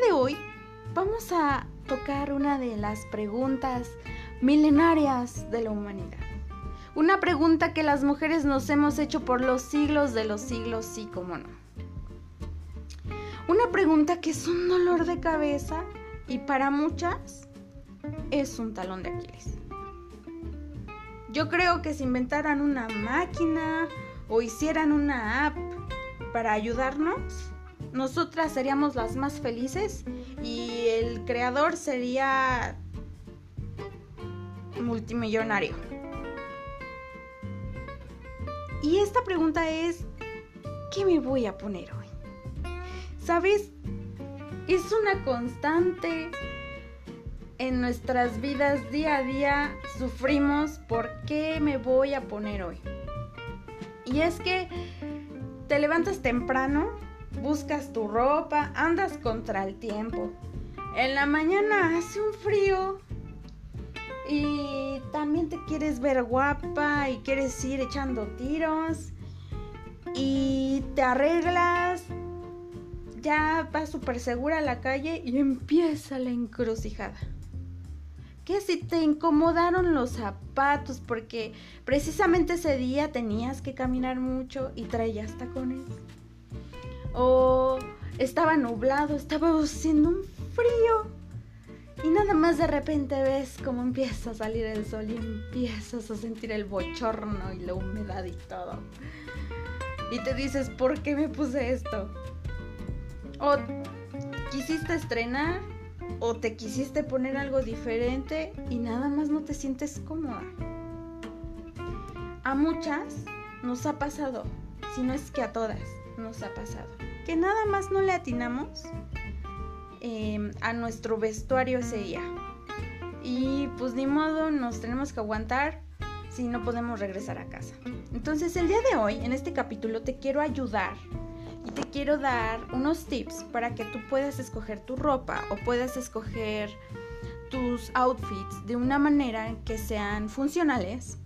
de hoy vamos a tocar una de las preguntas milenarias de la humanidad. Una pregunta que las mujeres nos hemos hecho por los siglos de los siglos, sí como no. Una pregunta que es un dolor de cabeza y para muchas es un talón de Aquiles. Yo creo que si inventaran una máquina o hicieran una app para ayudarnos, nosotras seríamos las más felices y el creador sería multimillonario. Y esta pregunta es, ¿qué me voy a poner hoy? ¿Sabes? Es una constante en nuestras vidas día a día. Sufrimos por qué me voy a poner hoy. Y es que te levantas temprano, buscas tu ropa, andas contra el tiempo. En la mañana hace un frío y también te quieres ver guapa y quieres ir echando tiros y te arreglas, ya vas súper segura a la calle y empieza la encrucijada. ¿Qué si te incomodaron los zapatos porque precisamente ese día tenías que caminar mucho y traías tacones? O estaba nublado, estaba haciendo un frío. Y nada más de repente ves cómo empieza a salir el sol y empiezas a sentir el bochorno y la humedad y todo. Y te dices, ¿por qué me puse esto? O quisiste estrenar o te quisiste poner algo diferente y nada más no te sientes cómoda. A muchas nos ha pasado, si no es que a todas nos ha pasado, que nada más no le atinamos em, a nuestro vestuario ese día. Y pues ni modo, nos tenemos que aguantar si no podemos regresar a casa. Entonces el día de hoy, en este capítulo, te quiero ayudar y te quiero dar unos tips para que tú puedas escoger tu ropa o puedas escoger tus outfits de una manera que sean funcionales,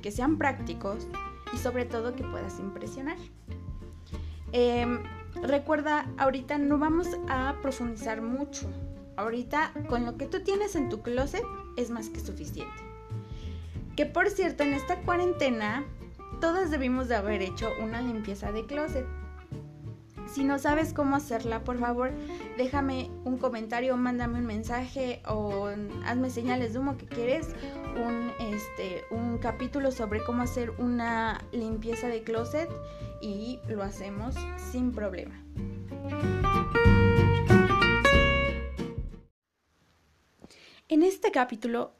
que sean prácticos y sobre todo que puedas impresionar. Em, recuerda, ahorita no vamos a profundizar mucho. Ahorita con lo que tú tienes en tu closet es más que suficiente. Que por cierto, en esta cuarentena todas debimos de haber hecho una limpieza de closet. Si no sabes cómo hacerla, por favor, déjame un comentario, mándame un mensaje o hazme señales de humo que quieres un, este, un capítulo sobre cómo hacer una limpieza de closet y lo hacemos sin problema. En este capítulo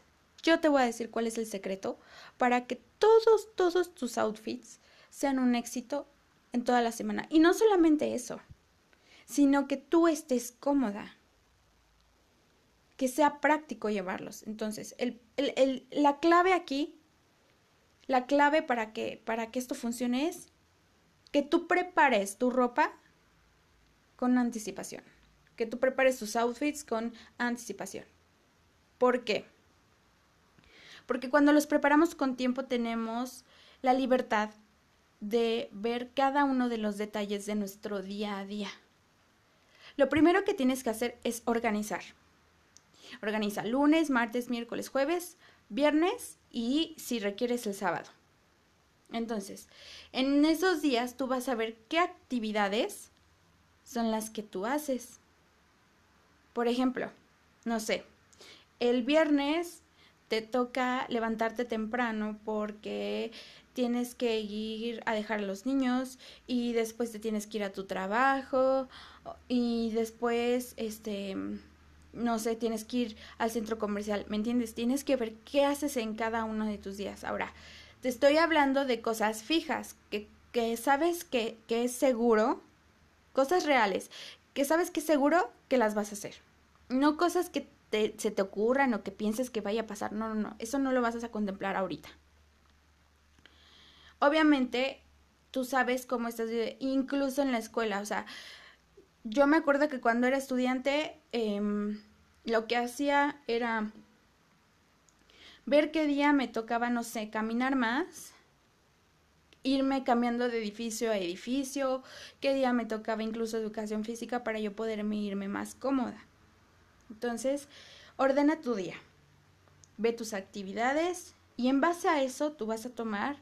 yo te voy a decir cuál es el secreto para que todos, todos tus outfits sean un éxito en toda la semana. Y no solamente eso, sino que tú estés cómoda, que sea práctico llevarlos. Entonces, la clave aquí, la clave para que, para que esto funcione es que tú prepares tu ropa con anticipación, que tú prepares tus outfits con anticipación. ¿Por qué? Porque cuando los preparamos con tiempo tenemos la libertad de ver cada uno de los detalles de nuestro día a día. Lo primero que tienes que hacer es organizar. Organiza lunes, martes, miércoles, jueves, viernes y si requieres el sábado. Entonces, en esos días tú vas a ver qué actividades son las que tú haces. Por ejemplo, no sé, el viernes te toca levantarte temprano porque tienes que ir a dejar a los niños y después te tienes que ir a tu trabajo y después, este, no sé, tienes que ir al centro comercial, ¿me entiendes? Tienes que ver qué haces en cada uno de tus días. Ahora, te estoy hablando de cosas fijas, que, que sabes que, que es seguro, cosas reales, que sabes que es seguro que las vas a hacer. No cosas que se te ocurran o que pienses que vaya a pasar. No, no, no. Eso no lo vas a contemplar ahorita. Obviamente, tú sabes cómo estás, incluso en la escuela, o sea, yo me acuerdo que cuando era estudiante, em, lo que hacía era ver qué día me tocaba, no sé, caminar más irme cambiando de edificio a edificio, qué día me tocaba incluso educación física para yo poderme irme más cómoda. Entonces, ordena tu día, ve tus actividades y en base a eso tú vas a tomar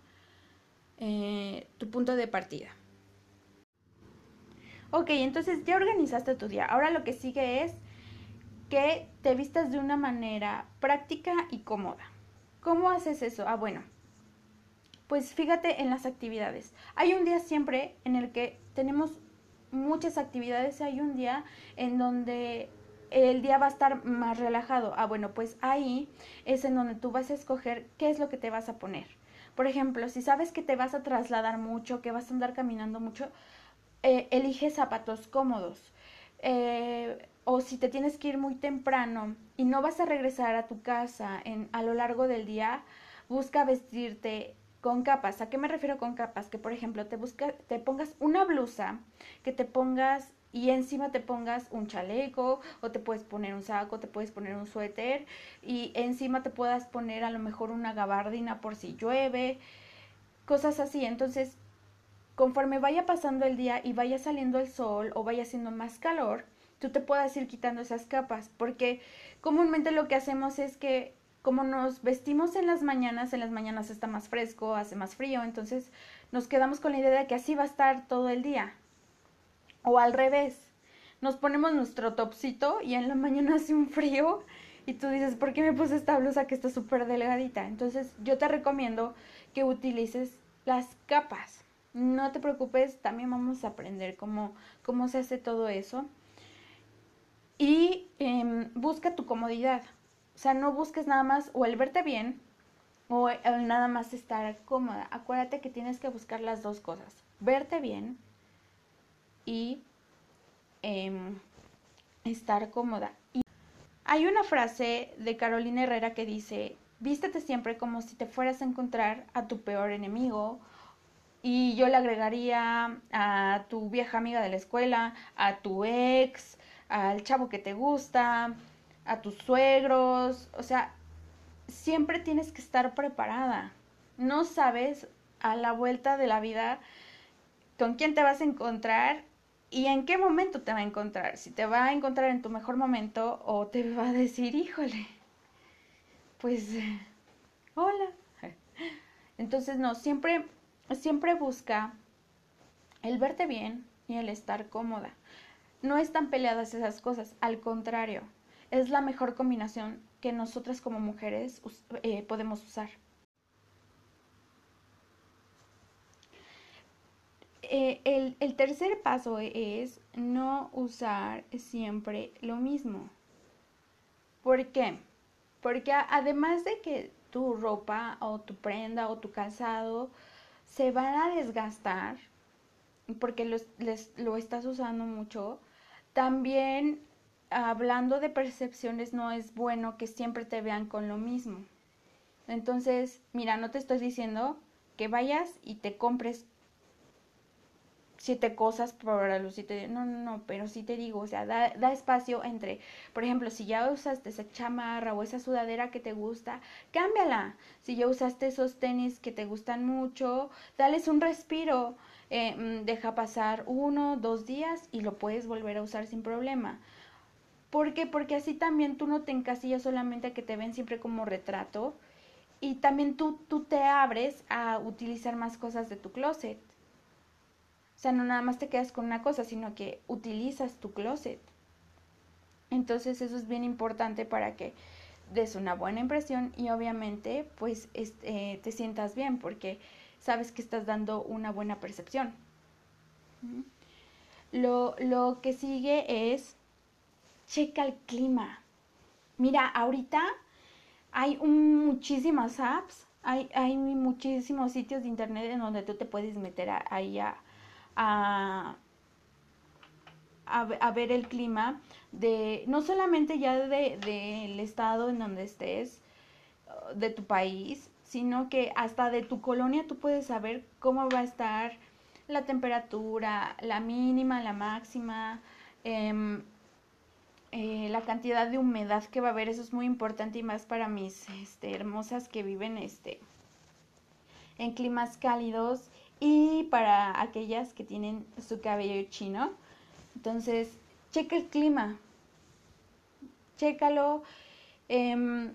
eh, tu punto de partida. Ok, entonces ya organizaste tu día. Ahora lo que sigue es que te vistas de una manera práctica y cómoda. ¿Cómo haces eso? Ah, bueno, pues fíjate en las actividades. Hay un día siempre en el que tenemos muchas actividades, hay un día en donde el día va a estar más relajado. Ah, bueno, pues ahí es en donde tú vas a escoger qué es lo que te vas a poner. Por ejemplo, si sabes que te vas a trasladar mucho, que vas a andar caminando mucho, eh, elige zapatos cómodos. Eh, o si te tienes que ir muy temprano y no vas a regresar a tu casa en, a lo largo del día, busca vestirte con capas. ¿A qué me refiero con capas? Que por ejemplo te busca, te pongas una blusa, que te pongas y encima te pongas un chaleco o te puedes poner un saco, te puedes poner un suéter y encima te puedas poner a lo mejor una gabardina por si llueve, cosas así. Entonces, conforme vaya pasando el día y vaya saliendo el sol o vaya haciendo más calor, tú te puedas ir quitando esas capas, porque comúnmente lo que hacemos es que como nos vestimos en las mañanas, en las mañanas está más fresco, hace más frío, entonces nos quedamos con la idea de que así va a estar todo el día. O al revés, nos ponemos nuestro topsito y en la mañana hace un frío y tú dices, ¿por qué me puse esta blusa que está súper delgadita? Entonces yo te recomiendo que utilices las capas. No te preocupes, también vamos a aprender cómo, cómo se hace todo eso. Y em, busca tu comodidad. O sea, no busques nada más o el verte bien o el nada más estar cómoda. Acuérdate que tienes que buscar las dos cosas. Verte bien y em, estar cómoda. Hay una frase de Carolina Herrera que dice, vístete siempre como si te fueras a encontrar a tu peor enemigo. Y yo le agregaría a tu vieja amiga de la escuela, a tu ex, al chavo que te gusta, a tus suegros, o sea, siempre tienes que estar preparada. No sabes a la vuelta de la vida con quién te vas a encontrar y en qué momento te va a encontrar. Si te va a encontrar en tu mejor momento o te va a decir, híjole, pues, hola. Entonces, no, siempre, siempre busca el verte bien y el estar cómoda. No están peleadas esas cosas, al contrario, es la mejor combinación que nosotras como mujeres eh, podemos usar. Eh, el, tercer paso es no usar siempre lo mismo. ¿Por qué? Porque además de que tu ropa o tu prenda o tu calzado se van a desgastar porque lo estás usando mucho, también hablando de percepciones, no es bueno que siempre te vean con lo mismo. Entonces, mira, no te estoy diciendo que vayas y te compres siete cosas para lucirte. No, no, no, pero sí te digo, o sea, da, da, espacio entre, por ejemplo, si ya usaste esa chamarra o esa sudadera que te gusta, cámbiala. Si ya usaste esos tenis que te gustan mucho, dales un respiro. Eh, mm, deja pasar uno, dos días y lo puedes volver a usar sin problema. ¿Por qué? Porque así también tú no te encasillas solamente a que te ven siempre como retrato y también tú, tú te abres a utilizar más cosas de tu closet. O sea, no nada más te quedas con una cosa, sino que utilizas tu closet. Entonces eso es bien importante para que des una buena impresión y obviamente pues este, te sientas bien porque sabes que estás dando una buena percepción. Lo, lo que sigue es checa el clima. Mira, ahorita hay muchísimas apps, hay, hay, muchísimos sitios de internet en donde tú te puedes meter ahí a, a, a, ver el clima de, no solamente ya del de, estado en donde estés, de tu país, sino que hasta de tu colonia tú puedes saber cómo va a estar la temperatura, la mínima, la máxima, eh, eh, la cantidad de humedad que va a haber, eso es muy importante y más para mis este, hermosas que viven este, en climas cálidos y para aquellas que tienen su cabello chino. Entonces, checa el clima, chécalo. Em,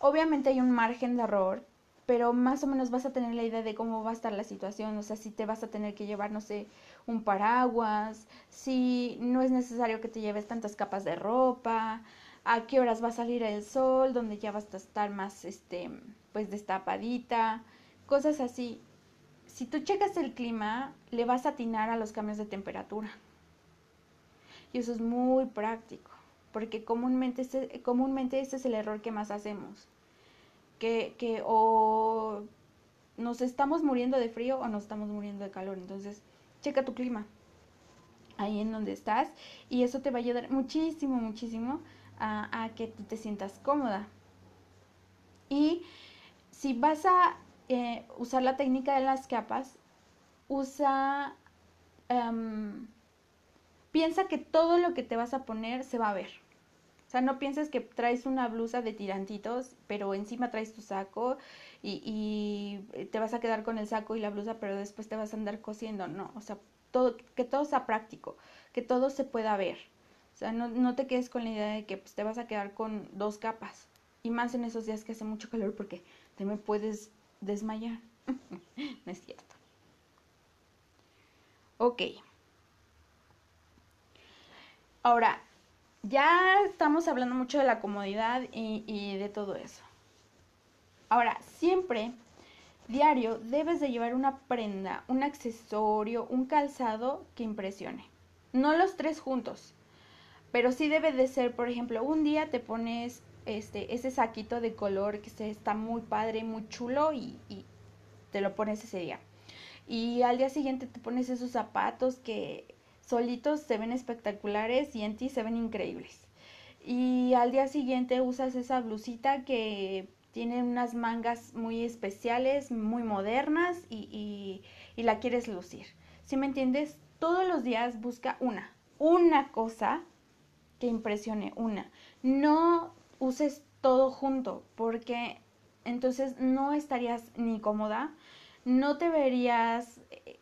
obviamente hay un margen de error, pero más o menos vas a tener la idea de cómo va a estar la situación, o sea, si te vas a tener que llevar, no sé, un paraguas, si no es necesario que te lleves tantas capas de ropa, a qué horas va a salir el sol, donde ya vas a estar más, este, pues destapadita, cosas así. Si tú checas el clima, le vas a atinar a los cambios de temperatura. Y eso es muy práctico, porque comúnmente ese, comúnmente ese es el error que más hacemos. Que, que o nos estamos muriendo de frío o nos estamos muriendo de calor. Entonces, checa tu clima ahí en donde estás y eso te va a ayudar muchísimo, muchísimo a, que tú te sientas cómoda. Y si vas a eh, usar la técnica de las capas, usa, em, piensa que todo lo que te vas a poner se va a ver. O sea, no pienses que traes una blusa de tirantitos, pero encima traes tu saco y, y, te vas a quedar con el saco y la blusa, pero después te vas a andar cosiendo. No, o sea, todo, que todo sea práctico, que todo se pueda ver. O sea, no, no te quedes con la idea de que pues, te vas a quedar con dos capas. Y más en esos días que hace mucho calor porque te me puedes desmayar. no es cierto. Ok. Ahora, ya estamos hablando mucho de la comodidad y, de todo eso. Ahora, siempre, diario, debes de llevar una prenda, un accesorio, un calzado que impresione. No los tres juntos, pero sí debe de ser, por ejemplo, un día te pones este, ese saquito de color que se, está muy padre, muy chulo y, y te lo pones ese día. Y al día siguiente te pones esos zapatos que solitos se ven espectaculares y en ti se ven increíbles. Y al día siguiente usas esa blusita que tiene unas mangas muy especiales, muy modernas y, y, la quieres lucir. Si me entiendes, todos los días busca una, una cosa que impresione, una. No uses todo junto porque entonces no estarías ni cómoda, no te verías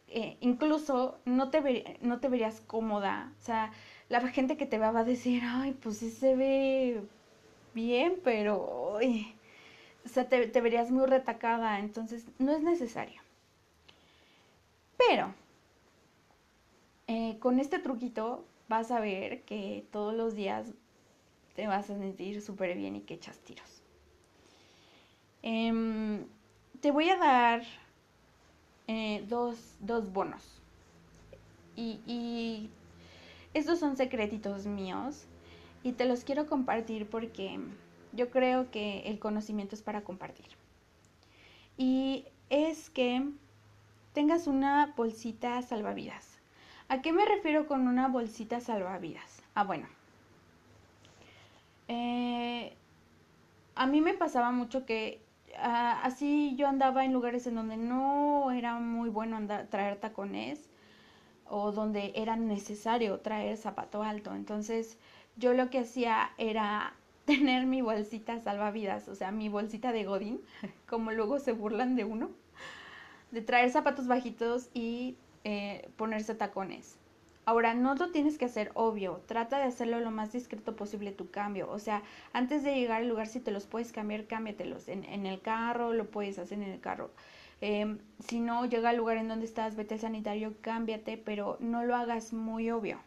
eh, incluso no te, verías cómoda. O sea, la gente que te va a decir, ay, pues sí se ve bien, pero o sea, te, verías muy retacada. Entonces, no es necesario. Pero, eh, con este truquito vas a ver que todos los días te vas a sentir súper bien y que echas tiros. Em, te voy a dar eh, dos, dos, bonos. Y, y estos son secretitos míos y te los quiero compartir porque yo creo que el conocimiento es para compartir. Y es que tengas una bolsita salvavidas. ¿A qué me refiero con una bolsita salvavidas? Ah, bueno. Eh, a mí me pasaba mucho que Ah, así yo andaba en lugares en donde no era muy bueno andar, traer tacones o donde era necesario traer zapato alto. Entonces yo lo que hacía era tener mi bolsita salvavidas, o sea, mi bolsita de Godín, como luego se burlan de uno, de traer zapatos bajitos y eh, ponerse tacones. Ahora, no lo tienes que hacer obvio, trata de hacerlo lo más discreto posible tu cambio. O sea, antes de llegar al lugar, si te los puedes cambiar, cámbiatelos. En, en el carro, lo puedes hacer en el carro. Em, si no, llega al lugar en donde estás, vete al sanitario, cámbiate, pero no lo hagas muy obvio.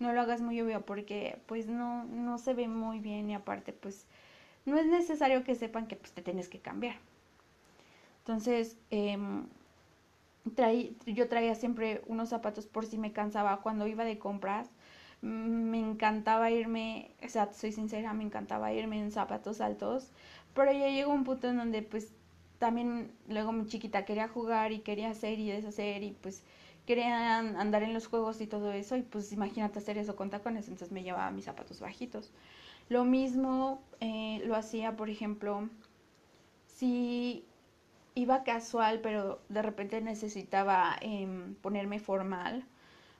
No lo hagas muy obvio porque pues no, no se ve muy bien y aparte pues no es necesario que sepan que pues te tienes que cambiar. Entonces, eh, yo traía siempre unos zapatos por si me cansaba cuando iba de compras. Me encantaba irme, o sea, soy sincera, me encantaba irme en zapatos altos, pero ya llegó un punto en donde pues también luego mi chiquita quería jugar y quería hacer y deshacer y pues quería andar en los juegos y todo eso y pues imagínate hacer eso con tacones, entonces me llevaba mis zapatos bajitos. Lo mismo eh, lo hacía, por ejemplo, si iba casual, pero de repente necesitaba em, ponerme formal,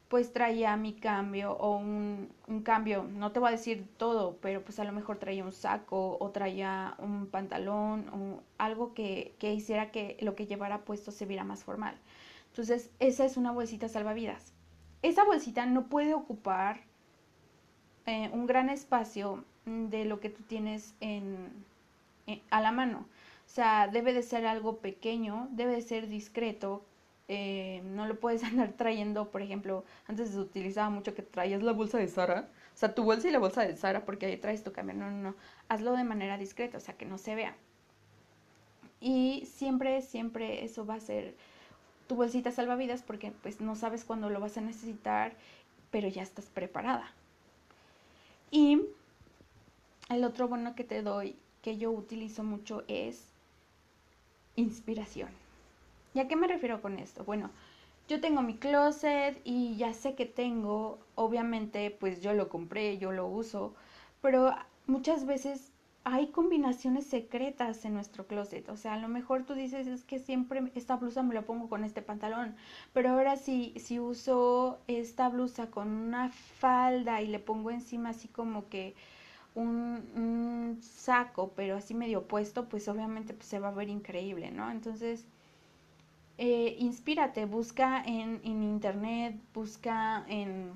pues traía mi cambio o un, cambio, no te voy a decir todo, pero pues a lo mejor traía un saco o traía un pantalón o algo que, que hiciera que lo que llevara puesto se viera más formal. Entonces, esa es una bolsita salvavidas. Esa bolsita no puede ocupar eh, un gran espacio de lo que tú tienes en, a la mano. O sea, debe de ser algo pequeño, debe de ser discreto, eh, no lo puedes andar trayendo, por ejemplo, antes se utilizaba mucho que traías la bolsa de Sara, o sea, tu bolsa y la bolsa de Sara porque ahí traes tu cambio, no, no, no, hazlo de manera discreta, o sea, que no se vea. Y siempre, siempre eso va a ser tu bolsita salvavidas porque pues no sabes cuándo lo vas a necesitar, pero ya estás preparada. Y el otro bono que te doy, que yo utilizo mucho, es inspiración. ¿Y a qué me refiero con esto? Bueno, yo tengo mi closet y ya sé que tengo, obviamente pues yo lo compré, yo lo uso, pero muchas veces hay combinaciones secretas en nuestro closet. O sea, a lo mejor tú dices, es que siempre esta blusa me la pongo con este pantalón, pero ahora si, si uso esta blusa con una falda y le pongo encima así como que un, saco, pero así medio puesto, pues obviamente pues, se va a ver increíble, ¿no? Entonces eh, inspírate, busca en, internet, busca en,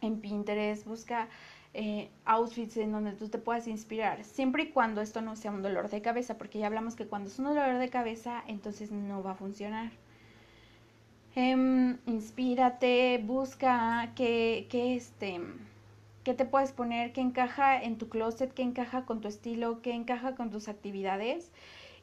en Pinterest, busca eh, outfits en donde tú te puedas inspirar, siempre y cuando esto no sea un dolor de cabeza, porque ya hablamos que cuando es un dolor de cabeza, entonces no va a funcionar. Em, inspírate, busca que, que este que te puedes poner, que encaja en tu closet, que encaja con tu estilo, que encaja con tus actividades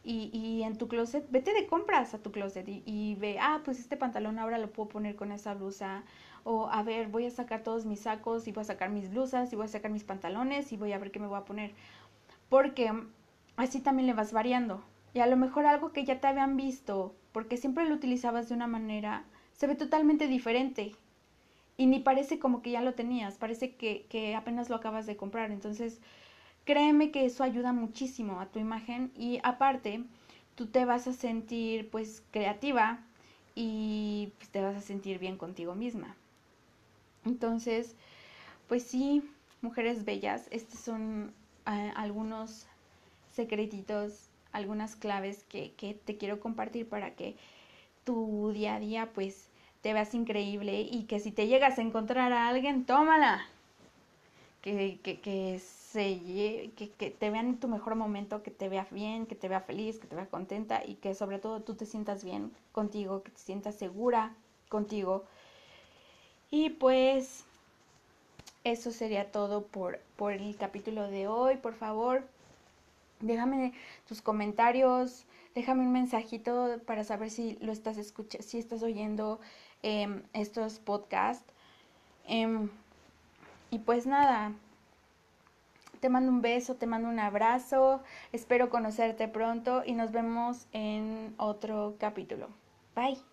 y, y, en tu closet, vete de compras a tu closet y, ve, ah, pues este pantalón ahora lo puedo poner con esa blusa. O a ver, voy a sacar todos mis sacos y voy a sacar mis blusas y voy a sacar mis pantalones y voy a ver qué me voy a poner. Porque así también le vas variando. Y a lo mejor algo que ya te habían visto, porque siempre lo utilizabas de una manera, se ve totalmente diferente. Y ni parece como que ya lo tenías, parece que, que apenas lo acabas de comprar. Entonces, Créeme que eso ayuda muchísimo a tu imagen y aparte tú te vas a sentir pues creativa y pues, te vas a sentir bien contigo misma. Entonces, pues sí, mujeres bellas, estos son eh, algunos secretitos, algunas claves que, que te quiero compartir para que tu día a día pues te veas increíble y que si te llegas a encontrar a alguien, tómala. Que, que, que que, que te vean en tu mejor momento, que te vea bien, que te vea feliz, que te vea contenta y que sobre todo tú te sientas bien contigo, que te sientas segura contigo. Y pues eso sería todo por, por el capítulo de hoy. Por favor, déjame tus comentarios, déjame un mensajito para saber si lo estás escuchando, si estás oyendo em, estos podcasts. Em, y pues nada, te mando un beso, te mando un abrazo, espero conocerte pronto y nos vemos en otro capítulo. Bye.